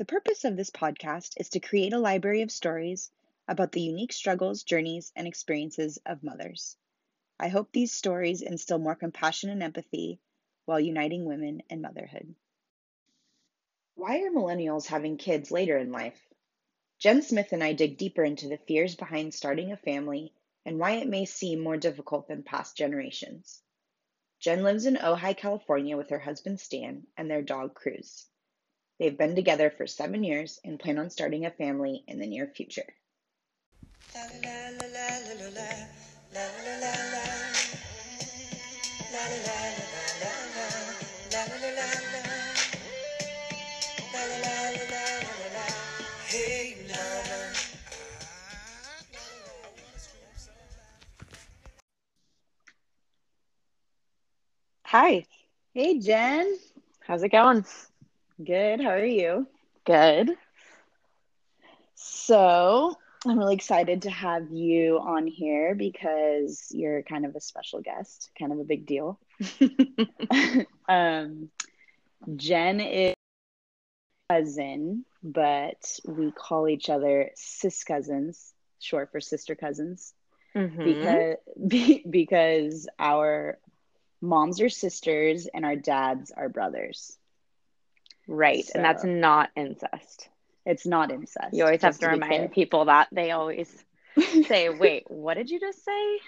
The purpose of this podcast is to create a library of stories about the unique struggles, journeys, and experiences of mothers. I hope these stories instill more compassion and empathy while uniting women and motherhood. Why are millennials having kids later in life? Jenn Smith and I dig deeper into the fears behind starting a family and why it may seem more difficult than past generations. Jenn lives in Ojai, California with her husband Stan and their dog Cruz. They've been together for seven years and plan on starting a family in the near future. Hi. Hey, Jenn. How's it going? Good. How are you? Good. So, I'm really excited to have you on here because you're kind of a special guest, kind of a big deal. um, Jenn is cousin, but we call each other sis cousins, short for sister cousins, Mhm. because be, because our moms are sisters and our dads are brothers. Right, and that's not incest. It's not incest. You always have just to remind clear. people that they always say, "Wait, what did you just say?"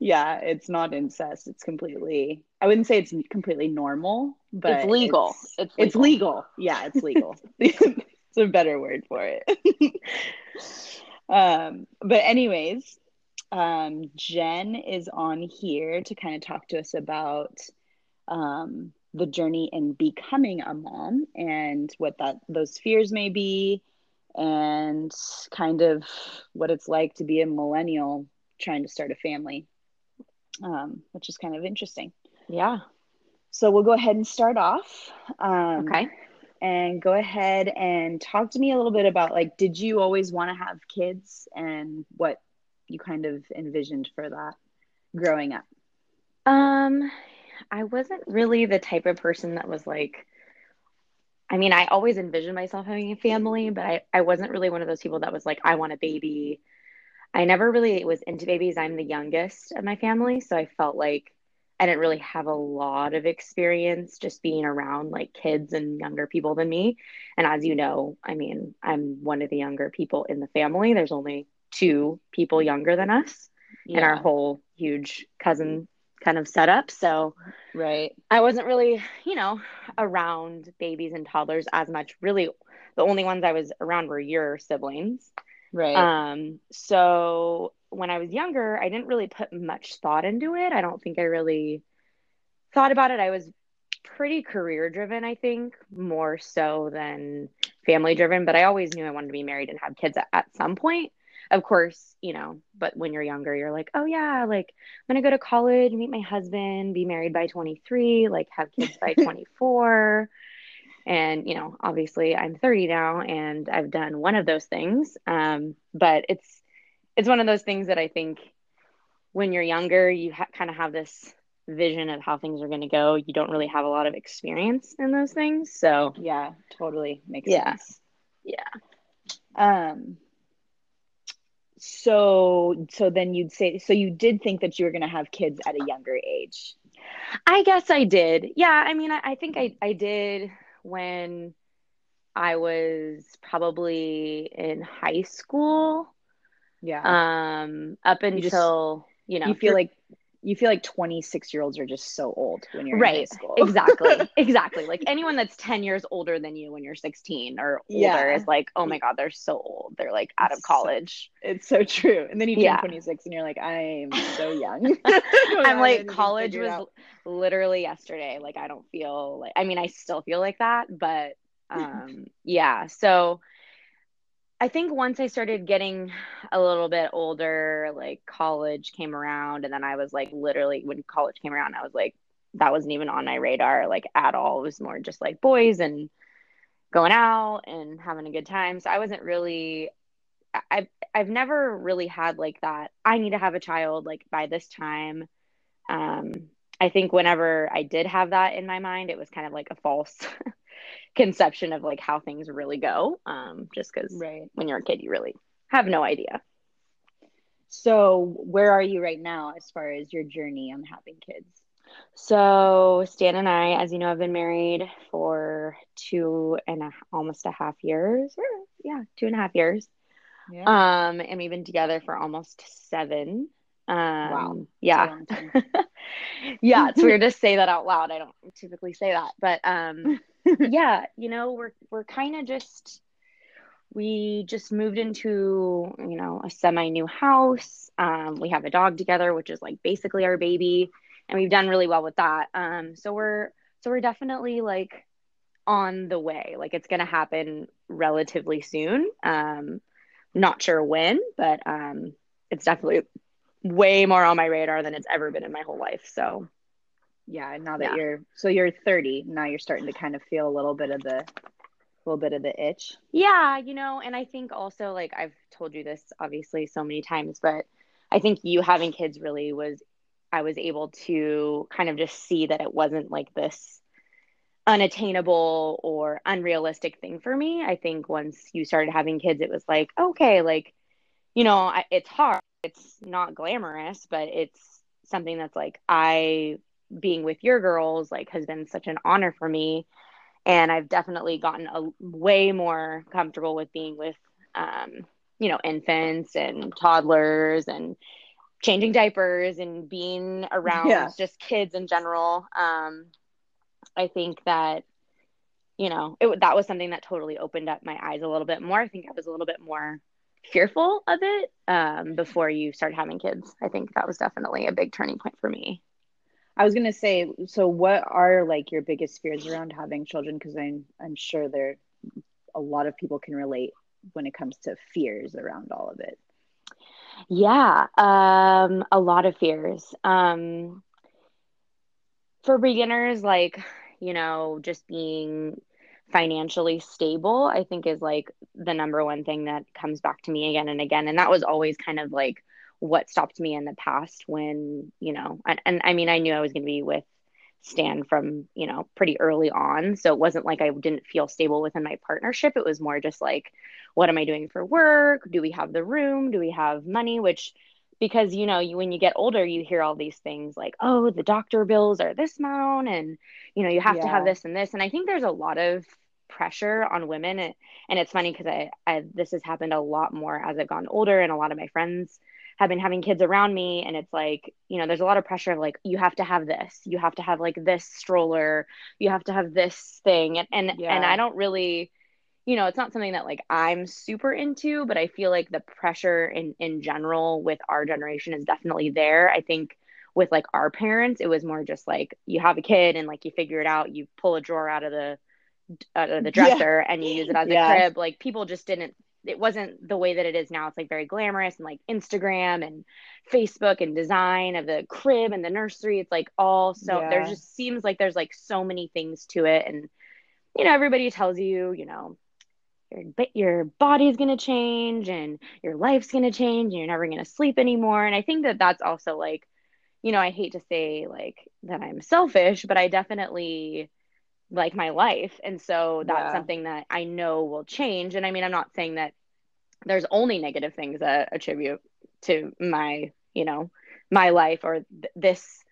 yeah, it's not incest. It's completely. I wouldn't say it's completely normal, but it's legal. It's, It's, it's legal. legal. Yeah, it's legal. it's a better word for it. um, but anyways, um, Jenn is on here to kind of talk to us about um, the journey in becoming a mom and what that those fears may be, and kind of what it's like to be a millennial trying to start a family, um, which is kind of interesting. Yeah. So we'll go ahead and start off. Um, Okay. and go ahead and talk to me a little bit about like did you always want to have kids and what you kind of envisioned for that growing up Um, I wasn't really the type of person that was like. I mean, I always envisioned myself having a family, but I, I wasn't really one of those people that was like, I want a baby. I never really was into babies. I'm the youngest of my family, so I felt like I didn't really have a lot of experience just being around like kids and younger people than me. And as you know, I mean, I'm one of the younger people in the family. There's only two people younger than us in our whole huge cousin kind of setup. So right I wasn't really, you know, around babies and toddlers as much. Really, the only ones I was around were your siblings. right Um, so when I was younger, I didn't really put much thought into it. I don't think I really thought about it. I was pretty career driven, I think, more so than family driven, but I always knew I wanted to be married and have kids at, at some point. Of course, you know, but when you're younger, you're like, oh yeah, like I'm gonna go to college, meet my husband, be married by 23, like have kids by 24. And, you know, obviously I'm 30 now and I've done one of those things. Um, but it's it's one of those things that I think when you're younger, you ha- kind of have this vision of how things are going to go. You don't really have a lot of experience in those things. So, yeah totally makes Yeah. sense yeah. um so so then you'd say so you did think that you were going to have kids at a younger age I guess I did. Yeah, I mean, I, I think I, I did when I was probably in high school. yeah Um, up You just- until, you know, you feel like you feel like 26 year olds are just so old when you're in high right. school. Exactly. Exactly. Like anyone that's 10 years older than you when you're 16 or older Yeah. is like oh my god they're so old. They're like out of It's so- college. It's so true. And then you turn Yeah. 26 and you're like, I'm so young. i'm like college was literally yesterday. Like i don't feel like i mean i still feel like that but um yeah. So i think once i started getting a little bit older like college came around and then i was like literally when college came around i was like that wasn't even on my radar like at all it was more just like boys and going out and having a good time so i wasn't really I've I've never really had like that. I need to have a child like by this time. Um, I think whenever I did have that in my mind, it was kind of like a false conception of like how things really go. Um, just because Right. when you're a kid, you really have no idea. So, where are you right now as far as your journey on having kids? So Stan and I, as you know, have been married for two and a, almost a half years. Or, yeah, two and a half years. Yeah. Um, and we've been together for almost seven. Um, Wow. Yeah. It's a long time. yeah, it's weird to say that out loud. I don't typically say that, but um, yeah, you know, we're we're kind of just we just moved into you know a semi new house. Um, we have a dog together, which is like basically our baby, and we've done really well with that. Um, so we're so we're definitely like on the way. Like it's gonna happen relatively soon. Um, not sure when, but um, it's definitely way more on my radar than it's ever been in my whole life. So yeah. Now that Yeah. you're so you're 30, now you're starting to kind of feel a little bit of the little bit of the itch. Yeah, you know, and I think also like I've told you this obviously so many times, but I think you having kids really was I was able to kind of just see that it wasn't like this unattainable or unrealistic thing for me. I think once you started having kids, it was like, okay, like, you know, I, it's hard. It's not glamorous, but it's something that's like I being with your girls like has been such an honor for me and I've definitely gotten a way more comfortable with being with, um, you know, infants and toddlers and changing diapers and being around Yeah. just kids in general. Um, I think that, you know, it that was something that totally opened up my eyes a little bit more. I think I was a little bit more fearful of it um, before you started having kids. I think that was definitely a big turning point for me. I was gonna say, so what are like your biggest fears around having children? Because I'm I'm sure there a lot of people can relate when it comes to fears around all of it. Yeah, um, a lot of fears. Um, for beginners, like, you know, just being financially stable, I think is like the number one thing that comes back to me again and again. And that was always kind of like what stopped me in the past when, you know, and, and I mean, I knew I was going to be with Stan from, you know, pretty early on. So it wasn't like I didn't feel stable within my partnership. It was more just like, what am I doing for work? Do we have the room? Do we have money? Which, because you know, you, when you get older, you hear all these things like, oh, the doctor bills are this amount, and you know, you have to have this and this. And I think there's a lot of pressure on women, and, and it's funny because I, I this has happened a lot more as I've gotten older, and a lot of my friends have been having kids around me, and it's like, you know, there's a lot of pressure of like, you have to have this, you have to have like this stroller, you have to have this thing, and and and I don't really you know, it's not something that like I'm super into, but I feel like the pressure in in general with our generation is definitely there. I think with like our parents, it was more just like you have a kid and like you figure it out, you pull a drawer out of the out of the Yeah. dresser and you use it as a crib. Like people just didn't it wasn't the way that it is now. It's like very glamorous and like Instagram and Facebook and design of the crib and the nursery. It's like all so there just seems like there's like so many things to it and you know everybody tells you, you know, your your body's going to change and your life's going to change and you're never going to sleep anymore and i think that that's also like you know i hate to say like that i'm selfish but i definitely like my life. And so that's Yeah. something that i know will change. And i mean i'm not saying that there's only negative things that attribute to my you know my life or th- this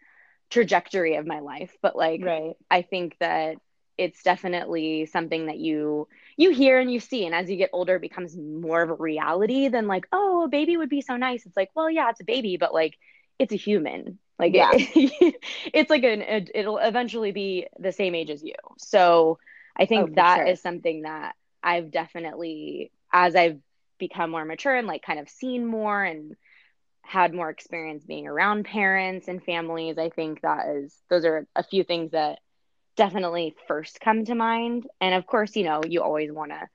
trajectory of my life. But like Right. I think that it's definitely something that you you hear and you see. And as you get older it becomes more of a reality than like oh a baby would be so nice. It's like well yeah it's a baby but like it's a human like Yeah. it, it's like an it, it'll eventually be the same age as you so i Oh, think for that is sure. something that i've definitely as i've become more mature and like kind of seen more and had more experience being around parents and families i think that is those are a few things that definitely first come to mind and of course you know you always want to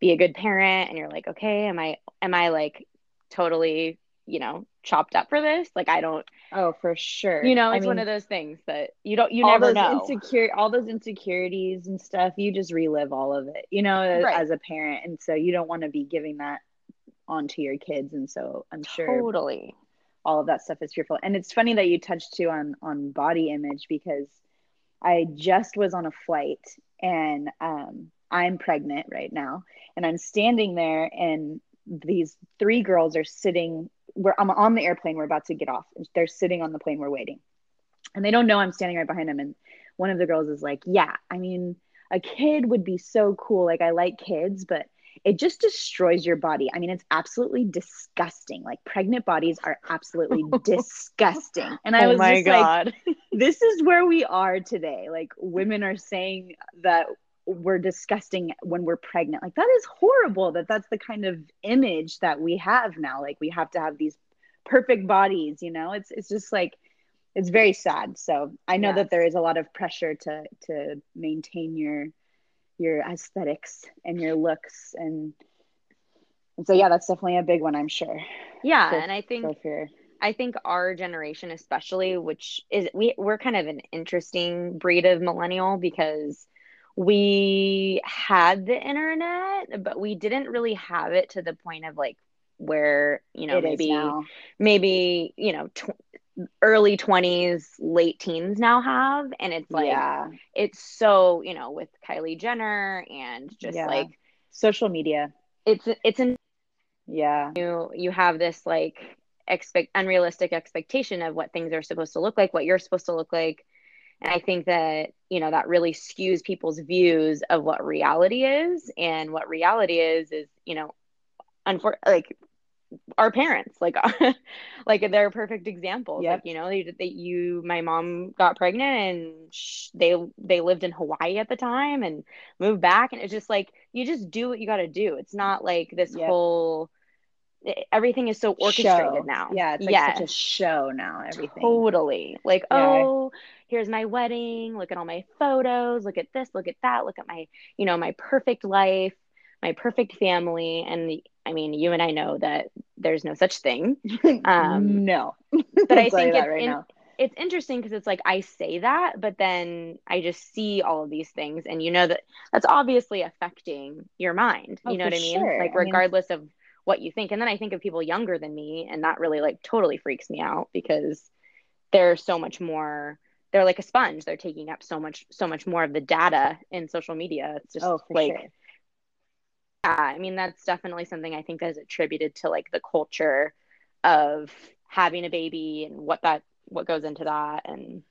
be a good parent and you're like okay am i am i like totally you know chopped up for this like i don't Oh, for sure. you know I it's one of those things that you don't you all never those know insecure all those insecurities and stuff, you just relive all of it, you know, as, Right. as a parent. And so you don't want to be giving that onto your kids. And so I'm sure totally all of that stuff is fearful. And it's funny that you touched too on on body image because I just was on a flight and um, I'm pregnant right now, and I'm standing there, and these three girls are sitting. Where I'm on the airplane, we're about to get off. They're sitting on the plane, we're waiting, and they don't know I'm standing right behind them. And one of the girls is like, "Yeah, I mean, a kid would be so cool. Like I like kids, but." it just destroys your body. I mean, it's absolutely disgusting. Like pregnant bodies are absolutely disgusting. And I oh was my just god. like, this is where we are today. Like women are saying that we're disgusting when we're pregnant. Like that is horrible that that's the kind of image that we have now. Like we have to have these perfect bodies, you know? It's it's just like it's very sad. So I know Yes. that there is a lot of pressure to to maintain your your aesthetics and your looks and and so yeah, that's definitely a big one, I'm sure. yeah, and I think. I think our generation especially, which is we we're kind of an interesting breed of millennial because we had the internet, but we didn't really have it to the point of like where, you know, It maybe maybe, you know, tw- early 20s, late teens now have and it's like yeah. it's so, you know, with Kylie Jenner and just Yeah. like Social media. it's it's an Yeah. you you have this like expect unrealistic expectation of what things are supposed to look like what you're supposed to look like and i think that you know that really skews people's views of what reality is and what reality is is you know unfor- like our parents like like they're perfect examples Yep. like you know they, they you my mom got pregnant and sh- they they lived in hawaii at the time and moved back and it's just like you just do what you got to do it's not like this Yep. whole everything is so orchestrated Show. now Yeah, it's like yes such a show now, everything. totally like Yeah. oh here's my wedding look at all my photos look at this look at that look at my you know my perfect life my perfect family and i mean you and i know that there's no such thing Um, no. but i I'll tell you think it's, right in- now. it's interesting because it's like i say that but then i just see all of these things and you know that that's obviously affecting your mind Oh, you know what i mean sure. like I mean- regardless of what you think. And then i think of people younger than me and that really like totally freaks me out because they're so much more they're like a sponge. They're taking up so much so much more of the data in social media. It's just Oh, like sure. yeah i mean that's definitely something i think that is attributed to like the culture of having a baby and what that what goes into that. And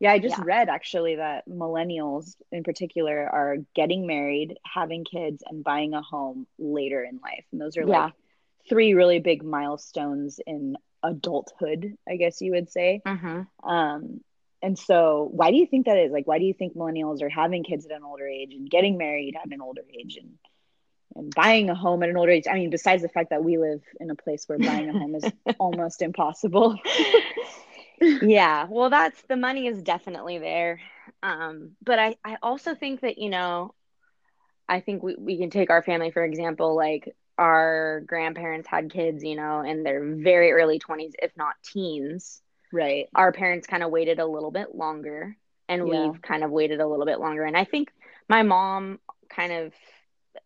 Yeah, I just Yeah. read actually that millennials in particular are getting married, having kids, and buying a home later in life. And those are Yeah. like three really big milestones in adulthood, I guess you would say. Um, and so why do you think that is? Like, why do you think millennials are having kids at an older age and getting married at an older age and and buying a home at an older age? I mean, besides the fact that we live in a place where buying a home is almost impossible. yeah well that's the money is definitely there um but i i also think that you know i think we, we can take our family for example like our grandparents had kids you know in their very early 20s if not teens right. our parents kind of waited a little bit longer and Yeah. we've kind of waited a little bit longer and i think my mom kind of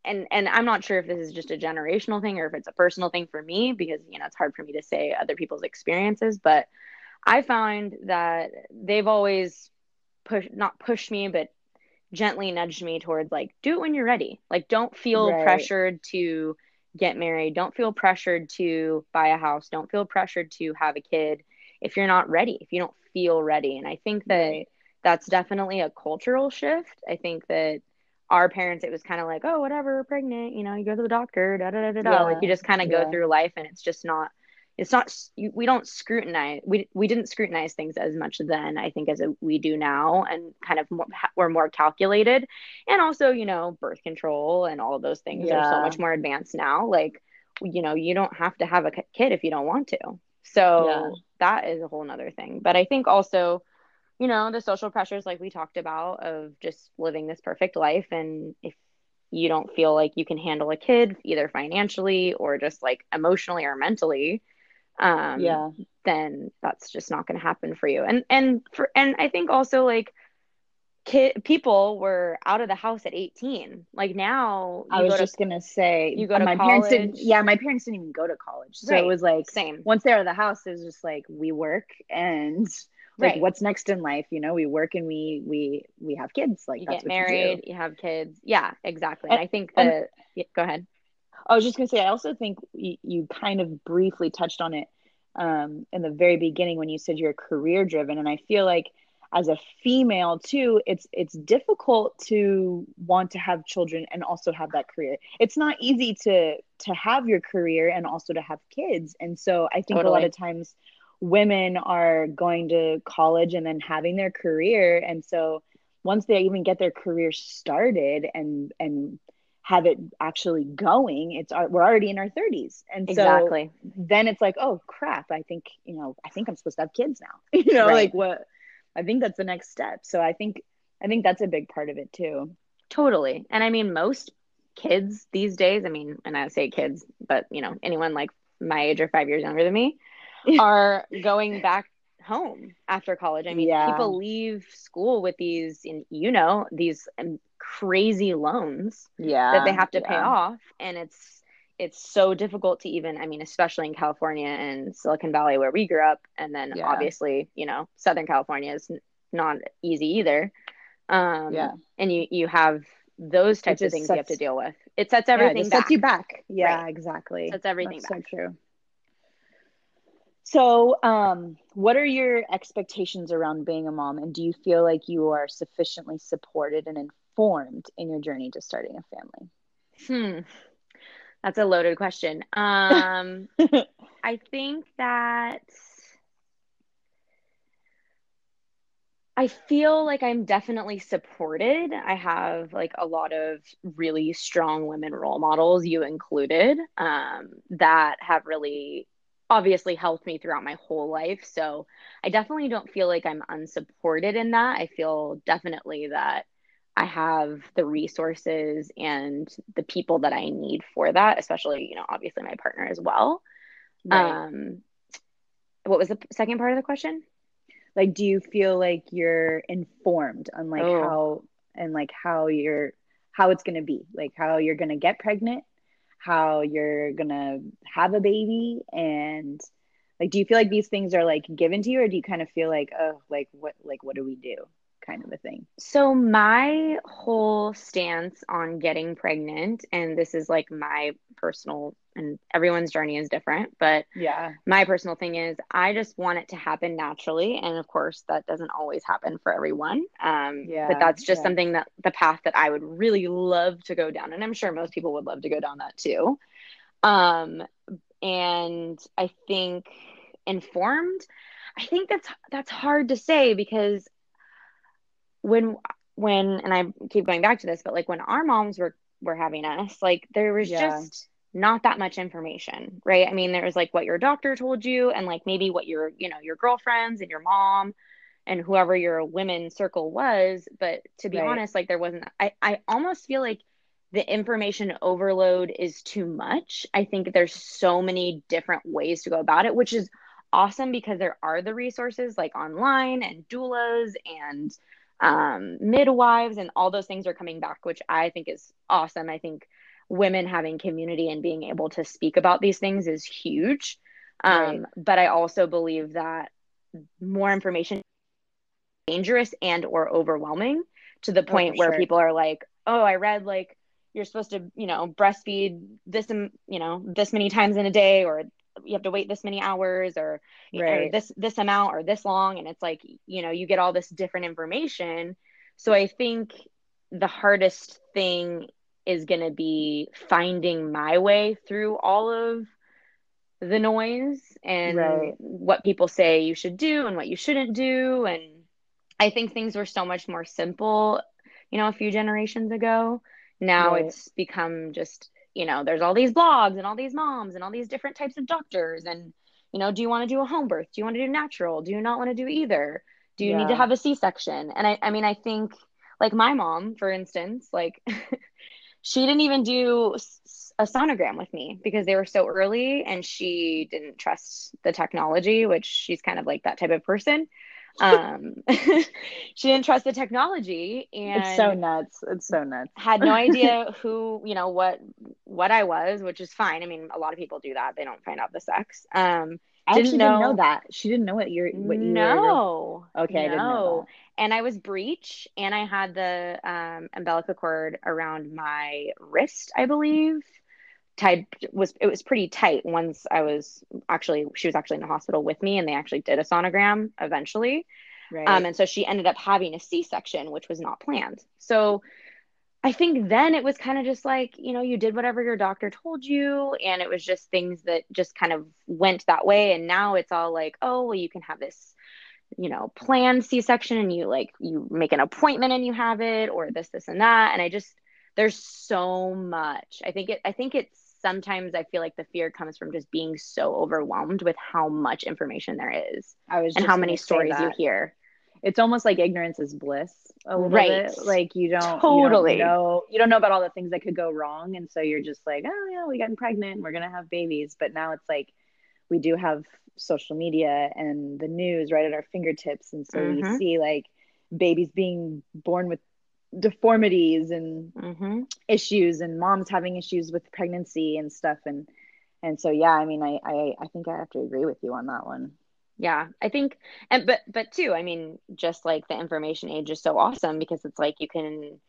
and and i'm not sure if this is just a generational thing or if it's a personal thing for me because you know it's hard for me to say other people's experiences but i found that they've always pushed not pushed me but gently nudged me towards like do it when you're ready. Like don't feel Right. pressured to get married. Don't feel pressured to buy a house. Don't feel pressured to have a kid if you're not ready if you don't feel ready. And i think that Right. that's definitely a cultural shift. I think that our parents it was kind of like oh whatever pregnant you know you go to the doctor da da da da da. Like you just kind of Yeah. go through life and it's just not it's not we don't scrutinize we we didn't scrutinize things as much then i think as we do now and kind of more, we're more calculated. And also you know birth control and all of those things are so much more advanced now like you know you don't have to have a kid if you don't want to. So Yeah. that is a whole nother thing. But i think also you know the social pressures like we talked about of just living this perfect life and if you don't feel like you can handle a kid either financially or just like emotionally or mentally um Yeah. then that's just not going to happen for you and and for and i think also like kid people were out of the house at 18 like now I was go to just gonna say you go to my parents didn't yeah, my parents didn't even go to college. So Right. it was like same once they're out of the house, it was just like we work and like Right. what's next in life you know we work and we we we have kids like You that's get what you married, do you, have kids. Yeah, exactly. And- And, I think yeah, go ahead. I was just going to say, I also think you, you kind of briefly touched on it um, in the very beginning when you said you're career driven, and I feel like as a female too, it's it's difficult to want to have children and also have that career. It's not easy to to have your career and also to have kids, and so I think a lot of times women are going to college and then having their career, and so once they even get their career started and and have it actually going it's we're already in our 30s and so Exactly. then it's like oh crap i think you know i think i'm supposed to have kids now you know Right. like what i think that's the next step so i think i think that's a big part of it too Totally. And I mean, most kids these days, I mean, and I say kids, but you know, anyone like my age or five years younger than me are going back home after college. I mean, Yeah. people leave school with these, and you know, these um, crazy loans yeah that they have to pay off. And it's, it's so difficult to even, I mean, especially in California and Silicon Valley where we grew up. And then Yeah. obviously, you know, Southern California is not easy either. Um, yeah and you you have those types of things you have to deal with. It sets Yeah, it everything back. sets you back yeah Right. exactly Sets everything That's back. so true so um what are your expectations around being a mom and do you feel like you are sufficiently supported and informed in your journey to starting a family Hmm. That's a loaded question. Um, I think that I feel like I'm definitely supported. I have like a lot of really strong women role models, you included, um, that have really obviously helped me throughout my whole life. So I definitely don't feel like I'm unsupported in that. I feel definitely that I have the resources and the people that I need for that, especially, you know, obviously my partner as well. right Um, what was the second part of the question? like do you feel like you're informed on like Oh. how and like how you're how it's going to be like how you're going to get pregnant how you're going to have a baby and like do you feel like these things are like given to you or do you kind of feel like oh like what like what do we do kind of a thing So my whole stance on getting pregnant, and this is like my personal, and everyone's journey is different, but yeah my personal thing is I just want it to happen naturally, and of course that doesn't always happen for everyone. Um, Yeah, but that's just yeah. something that the path that I would really love to go down, and I'm sure most people would love to go down that too. Um, and I think informed. I think that's that's hard to say because when when and I keep going back to this, but like when our moms were were having us, like there was Yeah. just not that much information, right? I mean, there was like what your doctor told you and like maybe what your, you know, your girlfriends and your mom and whoever your women circle was, but to be Right. honest, like there wasn't I I almost feel like the information overload is too much. I think there's so many different ways to go about it, which is awesome because there are the resources like online and doulas and um, midwives and all those things are coming back, which I think is awesome. I think women having community and being able to speak about these things is huge. Um, Right. But I also believe that more information dangerous and or overwhelming to the Oh, point for where sure. people are like, oh, I read like you're supposed to, you know, breastfeed this, you know, this many times in a day, or you have to wait this many hours, or, or this this amount, or this long, and it's like, you know, you get all this different information. So I think the hardest thing is going to be finding my way through all of the noise and Right. what people say you should do and what you shouldn't do and I think things were so much more simple, you know, a few generations ago. Now Right. it's become just, you know, there's all these blogs and all these moms and all these different types of doctors. And, you know, do you want to do a home birth? Do you want to do natural? Do you not want to do either? Do you need to have a C section? And I, I mean, I think like my mom, for instance, like she didn't even do a sonogram with me because they were so early and she didn't trust the technology, which she's kind of like that type of person um she didn't trust the technology and it's so nuts it's so nuts had no idea who you know what what i was which is fine i mean a lot of people do that they don't find out the sex um I didn't actually know. didn't know that. She didn't know what you're what you no. were. Okay, no. I didn't know that. And I was breech and I had the um, umbilical cord around my wrist, I believe. Tied was it was pretty tight once I was actually she was actually in the hospital with me and they actually did a sonogram eventually. Right. Um, and so she ended up having a C-section, which was not planned. So I think then it was kind of just like, you know, you did whatever your doctor told you, and it was just things that just kind of went that way. And now it's all like, oh, well, you can have this, you know, planned C section and you like, you make an appointment and you have it, or this, this, and that. And I just, there's so much. I think it, I think it's sometimes I feel like the fear comes from just being so overwhelmed with how much information there is I was and how many stories you hear it's almost like ignorance is bliss right. bit. Like you don't totally you don't know you don't know about all the things that could go wrong, and so you're just like, oh yeah, we got pregnant, we're gonna have babies. But now it's like we do have social media and the news right at our fingertips, and so mm-hmm. you see like babies being born with deformities and mm-hmm. issues, and moms having issues with pregnancy and stuff, and and so yeah, I mean, I I, I think I have to agree with you on that one. Yeah i think and but but too i mean just like the information age is so awesome because it's like you can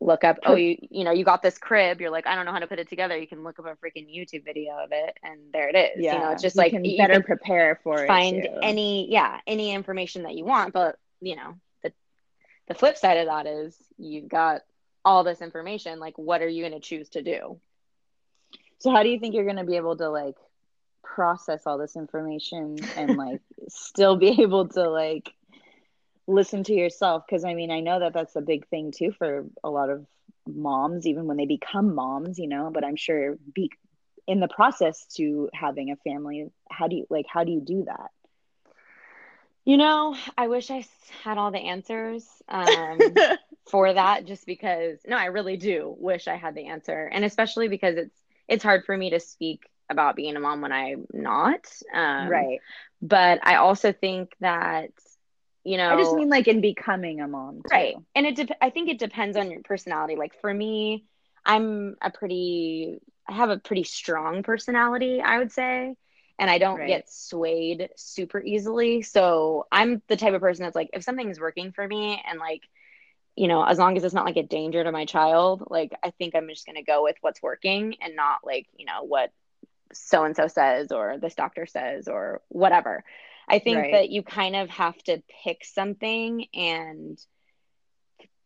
look up oh you you know you got this crib you're like i don't know how to put it together. You can look up a freaking youtube video of it and there it is yeah you know it's just you like can you better prepare for find any yeah any information that you want but you know the flip side of that is you've got all this information like what are you going to choose to do? So how do you think you're going to be able to like process all this information and like still be able to like listen to yourself? Because i mean i know that that's a big thing too for a lot of moms even when they become moms you know but i'm sure be in the process to having a family how do you like how do you do that you know i wish i had all the answers um, for that just because no i really do wish i had the answer and especially because it's it's hard for me to speak about being a mom when I'm not. Um, right. But I also think that, you know, I just mean like in becoming a mom. Too. Right. And it, de- I think it depends on your personality. Like for me, I'm a pretty, I have a pretty strong personality, I would say. And I don't right. get swayed super easily. So I'm the type of person that's like, if something's working for me and like, you know, as long as it's not like a danger to my child, like I think I'm just going to go with what's working and not like, you know, what so and so says or this doctor says or whatever. I think right. that you kind of have to pick something and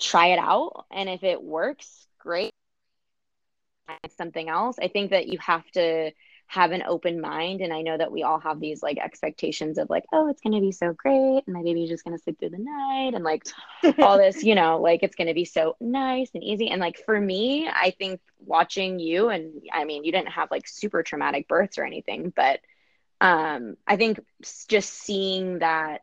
try it out. And if it works, great. Something else. I think that you have to have an open mind. And i know that we all have these like expectations of like oh it's going to be so great and my baby's just going to sleep through the night and like all this you know like it's going to be so nice and easy. And like for me i think watching you and i mean you didn't have like super traumatic births or anything but um i think just seeing that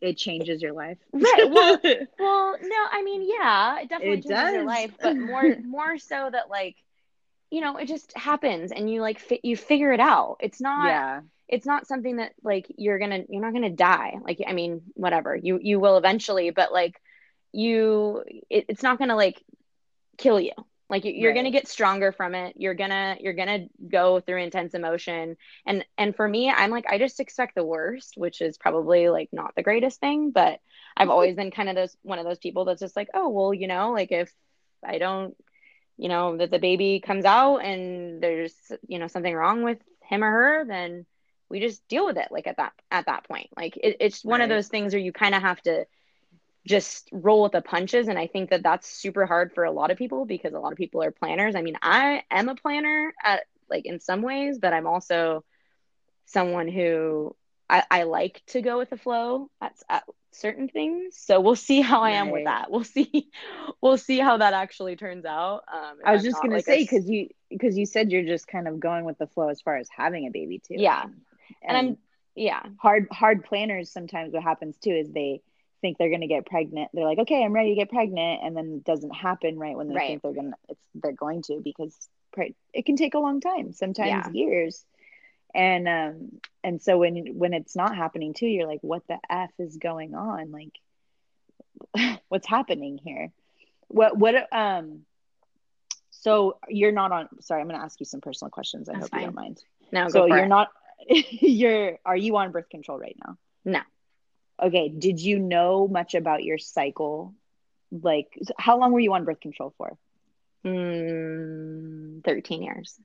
it changes your life. Right well well no i mean yeah it definitely it changes does. your life but more more so that like you know it just happens and you like fi- you figure it out. It's not yeah. it's not something that like you're gonna you're not gonna die. Like i mean whatever. You you will eventually but like you it, it's not gonna like kill you. Like you're right. gonna get stronger from it. You're gonna you're gonna go through intense emotion. And and for me i'm like i just expect the worst which is probably like not the greatest thing but i've always been kind of those one of those people that's just like oh well you know like if i don't you know that the baby comes out and there's you know something wrong with him or her then we just deal with it like at that at that point like it, it's one right. of those things where you kind of have to just roll with the punches and i think that that's super hard for a lot of people because a lot of people are planners i mean i am a planner at like in some ways but i'm also someone who I, I like to go with the flow at, at certain things. So we'll see how I am with that. We'll see. We'll see how that actually turns out. Um, I was I'm just gonna like say because a... you because you said you're just kind of going with the flow as far as having a baby too. Yeah, and, and I'm yeah hard hard planners. Sometimes what happens too is they think they're gonna get pregnant. They're like, okay, I'm ready to get pregnant, and then it doesn't happen right when they right. think they're gonna. It's they're going to because it can take a long time, sometimes yeah. years and um and so when when it's not happening too you're like what the f is going on like what's happening here what what um so you're not on sorry i'm going to ask you some personal questions i That's hope fine. you don't mind no so you're it. not you're are you on birth control right now? No. Okay. Did you know much about your cycle? Like, how long were you on birth control for? Mm, 13 years.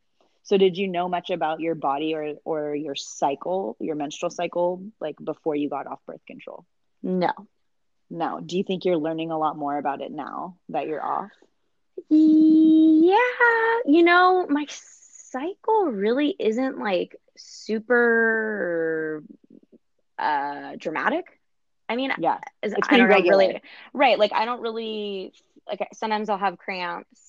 So did you know much about your body or or your cycle, your menstrual cycle, like before you got off birth control? No. No. Do you think you're learning a lot more about it now that you're off? Yeah, you know, my cycle really isn't like super uh dramatic. I mean, Yeah. It's I don't regular. really right. Like I don't really like sometimes I'll have cramps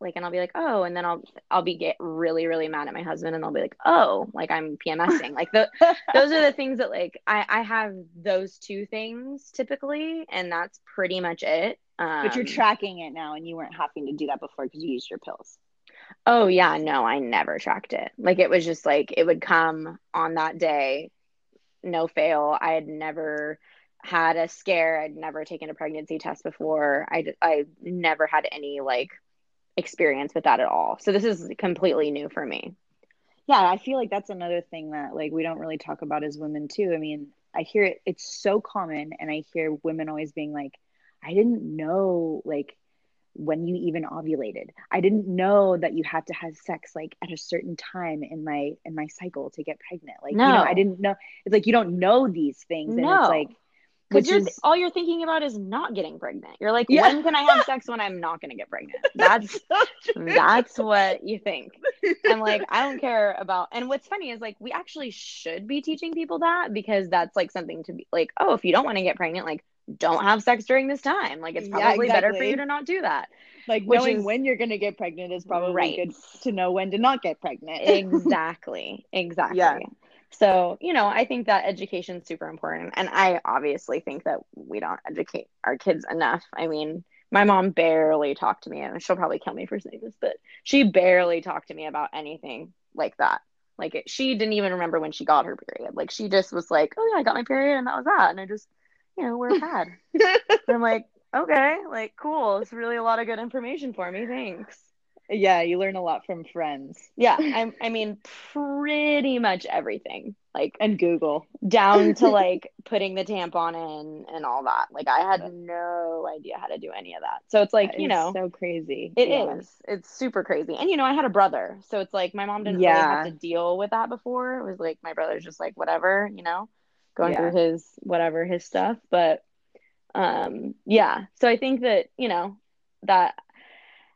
like and I'll be like, "Oh," and then I'll I'll be get really really mad at my husband and I'll be like, "Oh, like I'm PMSing." like the those are the things that like I I have those two things typically and that's pretty much it. Um, but you're tracking it now and you weren't having to do that before because you used your pills. Oh yeah, no, I never tracked it. Like it was just like it would come on that day, no fail. I had never had a scare. I'd never taken a pregnancy test before. I I never had any like experience with that at all. So this is completely new for me. Yeah, I feel like that's another thing that like we don't really talk about as women too. I mean, I hear it it's so common and I hear women always being like, I didn't know like when you even ovulated. I didn't know that you had to have sex like at a certain time in my in my cycle to get pregnant. Like, you know, I didn't know it's like you don't know these things and No. it's like Because you're is all you're thinking about is not getting pregnant. You're like, Yeah. when can I have sex when I'm not going to get pregnant? That's that's what you think. I'm like, I don't care about. And what's funny is like, we actually should be teaching people that because that's like something to be like, oh, if you don't want to get pregnant, like, don't have sex during this time. Like, it's Yeah, probably better for you to not do that. like which knowing is- when you're gonna get pregnant is probably Right. good to know when to not get pregnant. exactly. Exactly. Yeah. So, you know, I think that education is super important. And I obviously think that we don't educate our kids enough. I mean, my mom barely talked to me, and she'll probably kill me for saying this, but she barely talked to me about anything like that. Like, it, she didn't even remember when she got her period. Like, she just was like, oh, yeah, I got my period, and that was that. And I just, you know, pad. and I'm like, okay, like, cool. It's really a lot of good information for me. Thanks. Yeah, you learn a lot from friends Yeah, I, I mean, pretty much everything, like and Google. down to like putting the tampon in and all that. Like, I had no idea how to do any of that. So it's like, That you know, so crazy. it Yeah. is. It's super crazy. And, you know, I had a brother. So it's like my mom didn't really have to deal with that before. It was like my brother's just like, whatever, you know, going Yeah. through his whatever, his stuff. But, um, yeah. So I think that, you know, that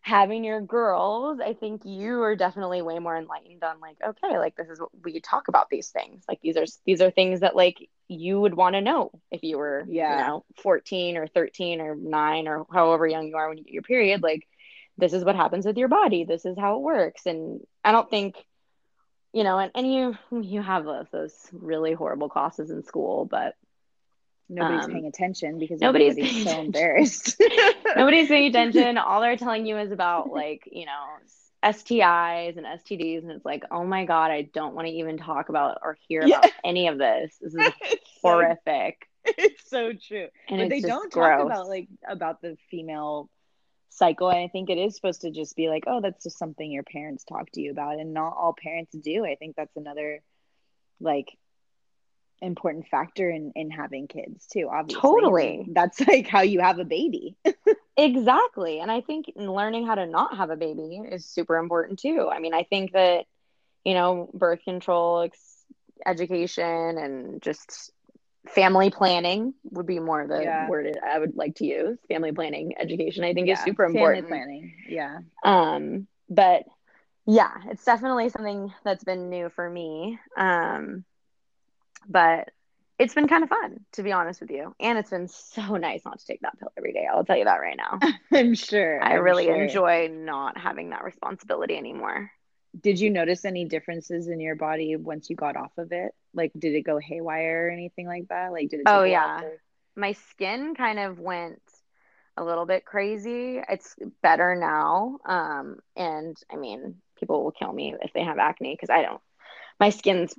having your girls, I think you are definitely way more enlightened on like, okay, like this is what we talk about these things. Like these are these are things that like you would want to know if you were, Yeah. you know, 14 or 13 or 9 or however young you are when you get your period. Like this is what happens with your body. This is how it works. And I don't think you know, and, and you you have those, those really horrible classes in school, but Nobody's Um, paying attention because nobody's so attention. embarrassed. nobody's paying attention. All they're telling you is about like, you know, STIs and STDs. And it's like, oh my God, I don't want to even talk about or hear Yeah. about any of this. This is so, horrific. it's so true. And but they don't gross. talk about like about the female cycle and i think it is supposed to just be like oh that's just something your parents talk to you about and not all parents do i think that's another like important factor in in having kids too obviously Totally. that's like how you have a baby Exactly. And I think learning how to not have a baby is super important too. I mean, I think that, you know, birth control ex- education and just family planning would be more the Yeah. word I would like to use. Family planning education, I think, is Yeah, super family important. planning yeah Um, but yeah, it's definitely something that's been new for me. Um, but it's been kind of fun, to be honest with you. And it's been so nice not to take that pill every day. I'll tell you that right now. i'm sure I I'm really sure. enjoy not having that responsibility anymore. did you notice any differences in your body once you got off of it like did it go haywire or anything like that like did it Oh, yeah. My skin kind of went a little bit crazy. It's better now. Um, and I mean, people will kill me if they have acne because I don't. My skin's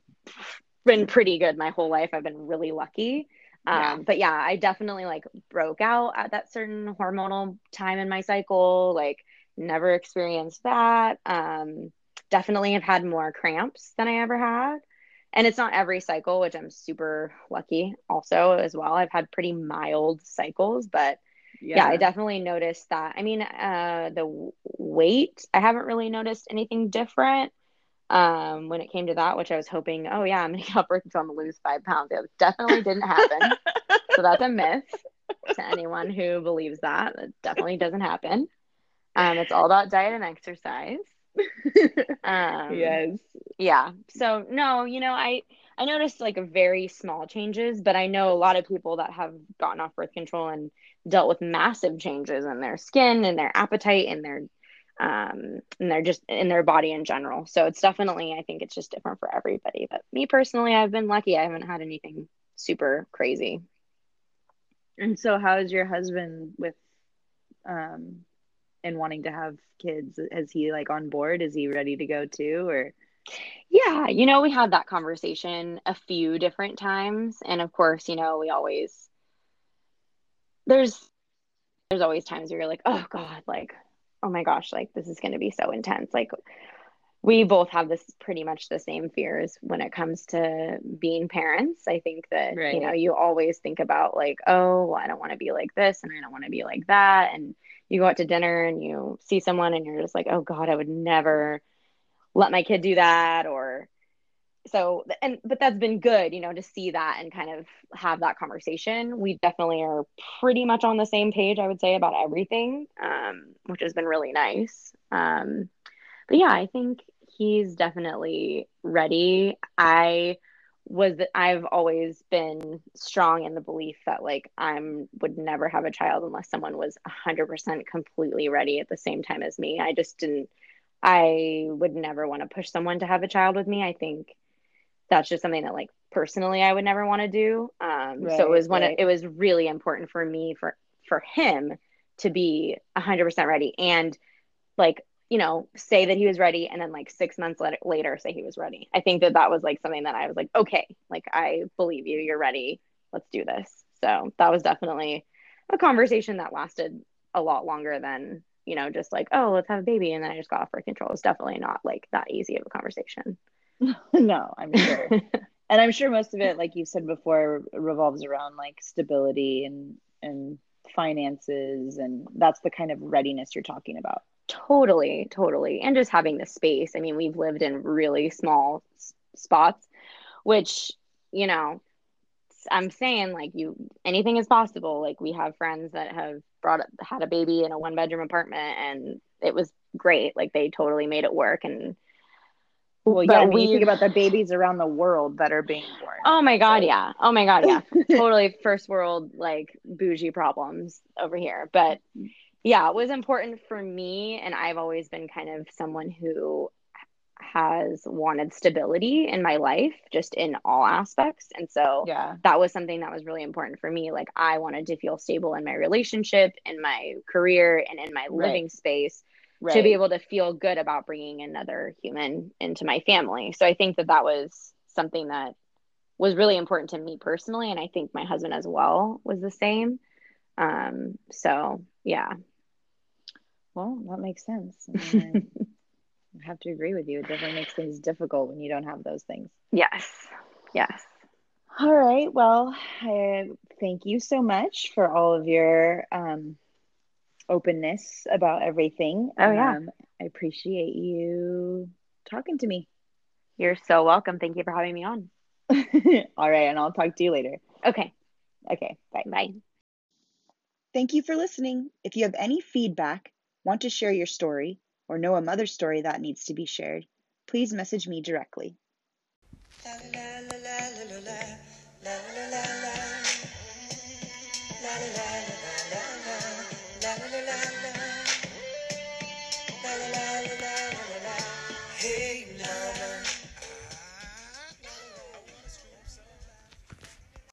been pretty good my whole life. I've been really lucky. Um, Yeah. but yeah, I definitely like broke out at that certain hormonal time in my cycle. Like, never experienced that. Um, definitely have had more cramps than I ever had. and it's not every cycle, which I'm super lucky also as well. I've had pretty mild cycles, but yeah, yeah I definitely noticed that. I mean, uh, the weight, I haven't really noticed anything different um, when it came to that, which I was hoping, oh yeah, I'm gonna get off birth control, I'm gonna lose five pounds. It definitely didn't happen. so that's a myth to anyone who believes that. It definitely doesn't happen. Um, it's all about diet and exercise. um, yes. Yeah. So no, you know, I I noticed like very small changes, but I know a lot of people that have gotten off birth control and dealt with massive changes in their skin and their appetite and their um and they're just in their body in general. So it's definitely I think it's just different for everybody. But me personally, I've been lucky. I haven't had anything super crazy. And so how is your husband with um and wanting to have kids? Is he like on board? Is he ready to go too or yeah, you know, we had that conversation a few different times and of course, you know, we always there's there's always times where you're like, "Oh god, like oh my gosh, like this is going to be so intense." Like we both have this pretty much the same fears when it comes to being parents. I think that right. you know, you always think about like, "Oh, well, I don't want to be like this and I don't want to be like that." And you go out to dinner and you see someone and you're just like, oh God, I would never let my kid do that. Or so, and, but that's been good, you know, to see that and kind of have that conversation. We definitely are pretty much on the same page, I would say, about everything, um, which has been really nice. Um, but yeah, I think he's definitely ready. I, was I've always been strong in the belief that like I'm would never have a child unless someone was 100% completely ready at the same time as me. I just didn't I would never want to push someone to have a child with me. I think that's just something that like personally I would never want to do. Um right, so it was one right. of, it was really important for me for for him to be 100% ready and like you know, say that he was ready and then like six months later say he was ready. I think that that was like something that I was like, okay, like I believe you, you're ready. Let's do this. So that was definitely a conversation that lasted a lot longer than, you know, just like, oh, let's have a baby. And then I just got off birth control. It's definitely not like that easy of a conversation. no, I'm sure. and I'm sure most of it, like you said before, revolves around like stability and, and finances. And that's the kind of readiness you're talking about. Totally, totally. And just having the space. I mean, we've lived in really small s- spots, which, you know, I'm saying like you anything is possible. Like we have friends that have brought had a baby in a one bedroom apartment and it was great. Like they totally made it work and well, yeah, we think about the babies around the world that are being born. Oh my god, so. yeah. Oh my god, yeah. totally first world like bougie problems over here. But yeah, it was important for me. And I've always been kind of someone who has wanted stability in my life, just in all aspects. And so yeah. that was something that was really important for me. Like, I wanted to feel stable in my relationship, in my career, and in my living right. space. Right. To be able to feel good about bringing another human into my family. So I think that that was something that was really important to me personally. And I think my husband as well was the same. Um, so yeah, well, that makes sense. I, have to agree with you. It definitely makes things difficult when you don't have those things. Yes. Yes. All right. Well, I thank you so much for all of your um, openness about everything. Oh, yeah. Um, I appreciate you talking to me. You're so welcome. Thank you for having me on. all right. And I'll talk to you later. Okay. Okay. Bye. Bye. Thank you for listening. If you have any feedback, Want to share your story or know a mother story that needs to be shared? Please message me directly. Hey